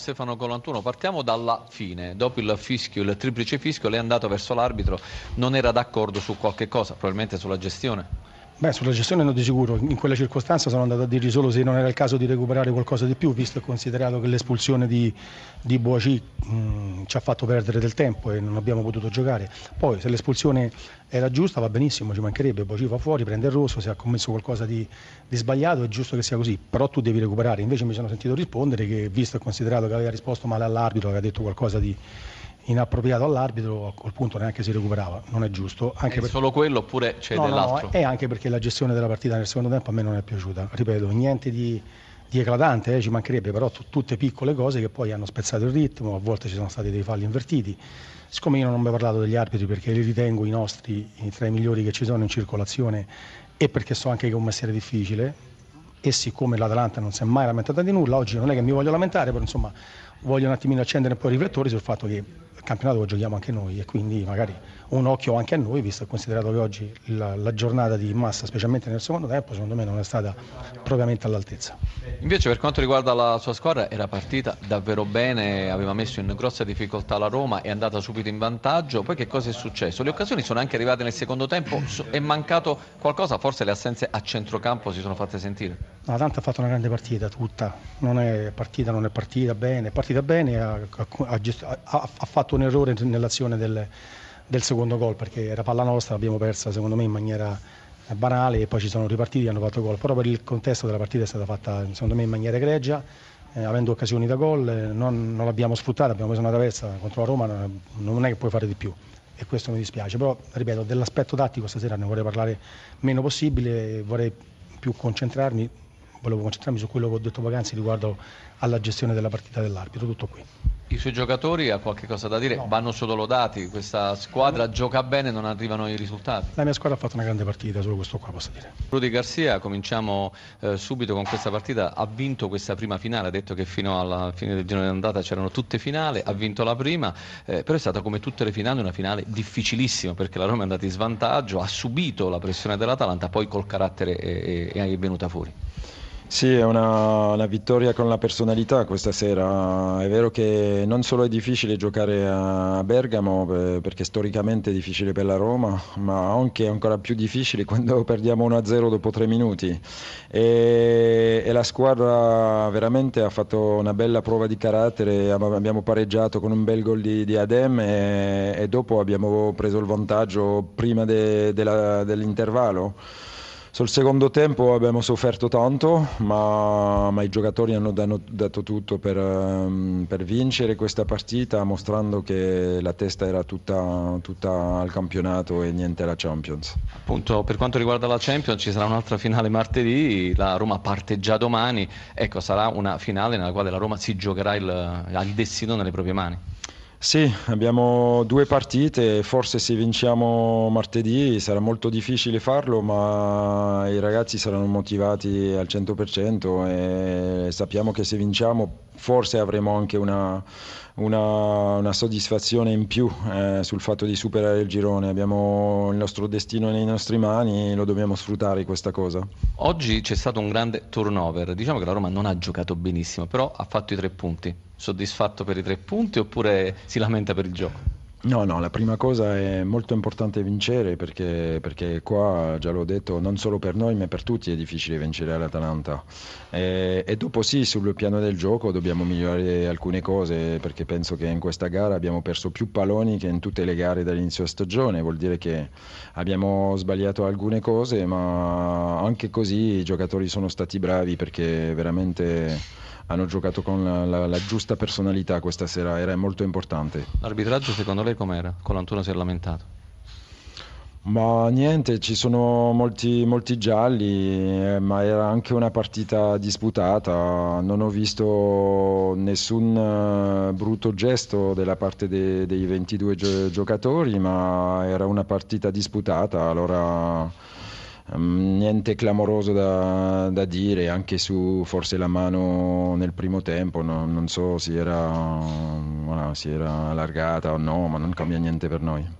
Stefano Colantuno, partiamo dalla fine. Dopo il fischio, il triplice fischio, lei è andato verso l'arbitro, non era d'accordo su qualche cosa, probabilmente sulla gestione? Beh, sulla gestione non di sicuro, in quella circostanza sono andato a dirgli solo se non era il caso di recuperare qualcosa di più, visto e considerato che l'espulsione di, di Boaci mh, ci ha fatto perdere del tempo e non abbiamo potuto giocare. Poi se l'espulsione era giusta va benissimo, ci mancherebbe, Boaci va fuori, prende il rosso, se ha commesso qualcosa di, di, sbagliato è giusto che sia così, però tu devi recuperare. Invece mi sono sentito rispondere che visto e considerato che aveva risposto male all'arbitro, aveva detto qualcosa di inappropriato all'arbitro, a quel punto neanche si recuperava, non è giusto. Anche è per... solo quello oppure c'è no, dell'altro? No, è anche perché la gestione della partita nel secondo tempo a me non è piaciuta, ripeto, niente di, di eclatante, eh, ci mancherebbe, però t- tutte piccole cose che poi hanno spezzato il ritmo, a volte ci sono stati dei falli invertiti. Siccome io non ho mai parlato degli arbitri perché li ritengo i nostri tra i migliori che ci sono in circolazione e perché so anche che è un mestiere difficile, e siccome l'Atalanta non si è mai lamentata di nulla, oggi non è che mi voglio lamentare, però insomma voglio un attimino accendere un po' i riflettori sul fatto che campionato lo giochiamo anche noi e quindi magari un occhio anche a noi, visto e considerato che oggi la, la, giornata di massa, specialmente nel secondo tempo, secondo me non è stata propriamente all'altezza. Invece per quanto riguarda la sua squadra era partita davvero bene, aveva messo in grossa difficoltà la Roma, è andata subito in vantaggio, poi che cosa è successo? Le occasioni sono anche arrivate nel secondo tempo, è mancato qualcosa, forse le assenze a centrocampo si sono fatte sentire? No, tanto ha fatto una grande partita tutta, non è partita, non è partita bene, è partita bene, ha, ha, ha, ha fatto un errore nell'azione del, del secondo gol perché era palla nostra, l'abbiamo persa secondo me in maniera banale e poi ci sono ripartiti e hanno fatto gol, però per il contesto della partita è stata fatta secondo me in maniera egregia, eh, avendo occasioni da gol, eh, non, non, l'abbiamo sfruttata, abbiamo preso una traversa contro la Roma, non è che puoi fare di più. E questo mi dispiace, però ripeto dell'aspetto tattico stasera ne vorrei parlare meno possibile, vorrei più concentrarmi, volevo concentrarmi su quello che ho detto poc'anzi riguardo alla gestione della partita dell'arbitro, tutto qui. I suoi giocatori ha qualche cosa da dire? No. Vanno solo lodati, questa squadra no. gioca bene, non arrivano i risultati. La mia squadra ha fatto una grande partita, solo questo qua posso dire. Rudy Garcia, cominciamo eh, subito con questa partita, ha vinto questa prima finale, ha detto che fino alla fine del giorno di andata c'erano tutte finali, ha vinto la prima, eh, però è stata come tutte le finali una finale difficilissima perché la Roma è andata in svantaggio, ha subito la pressione dell'Atalanta, poi col carattere è, è, è venuta fuori. Sì, è una, una, vittoria con la personalità questa sera. È vero che non solo è difficile giocare a Bergamo perché storicamente è difficile per la Roma, ma anche ancora più difficile quando perdiamo 1-0 dopo tre minuti. E, e, la squadra veramente ha fatto una bella prova di carattere, abbiamo pareggiato con un bel gol di, di Adem e, e, dopo abbiamo preso il vantaggio prima de, de la, dell'intervallo. Sul secondo tempo abbiamo sofferto tanto, ma, ma i giocatori hanno dato, dato tutto per, um, per, vincere questa partita, mostrando che la testa era tutta, tutta, al campionato e niente alla Champions. Appunto, per quanto riguarda la Champions, ci sarà un'altra finale martedì, la Roma parte già domani, ecco, sarà una finale nella quale la Roma si giocherà il, il destino nelle proprie mani. Sì, abbiamo due partite, forse se vinciamo martedì sarà molto difficile farlo, ma i ragazzi saranno motivati al 100% e sappiamo che se vinciamo forse avremo anche una, una, una soddisfazione in più eh, sul fatto di superare il girone. Abbiamo il nostro destino nei nostri mani e lo dobbiamo sfruttare questa cosa. Oggi c'è stato un grande turnover, diciamo che la Roma non ha giocato benissimo, però ha fatto i tre punti soddisfatto per i tre punti oppure si lamenta per il gioco? No, no, la prima cosa è molto importante vincere perché, perché, qua, già l'ho detto, non solo per noi ma per tutti è difficile vincere l'Atalanta. E, e, dopo sì, sul piano del gioco dobbiamo migliorare alcune cose perché penso che in questa gara abbiamo perso più palloni che in tutte le gare dall'inizio stagione, vuol dire che abbiamo sbagliato alcune cose ma anche così i giocatori sono stati bravi perché veramente hanno giocato con la, la, la, giusta personalità questa sera, era molto importante. L'arbitraggio secondo lei com'era? Colantuno si è lamentato? Ma niente, ci sono molti, molti gialli, eh, ma era anche una partita disputata. Non ho visto nessun uh, brutto gesto della parte de, dei 22 gio- giocatori, ma era una partita disputata. Allora Um, niente clamoroso da, da, dire, anche su forse la mano nel primo tempo, no, non so se era, voilà, si era allargata o no, ma non cambia niente per noi.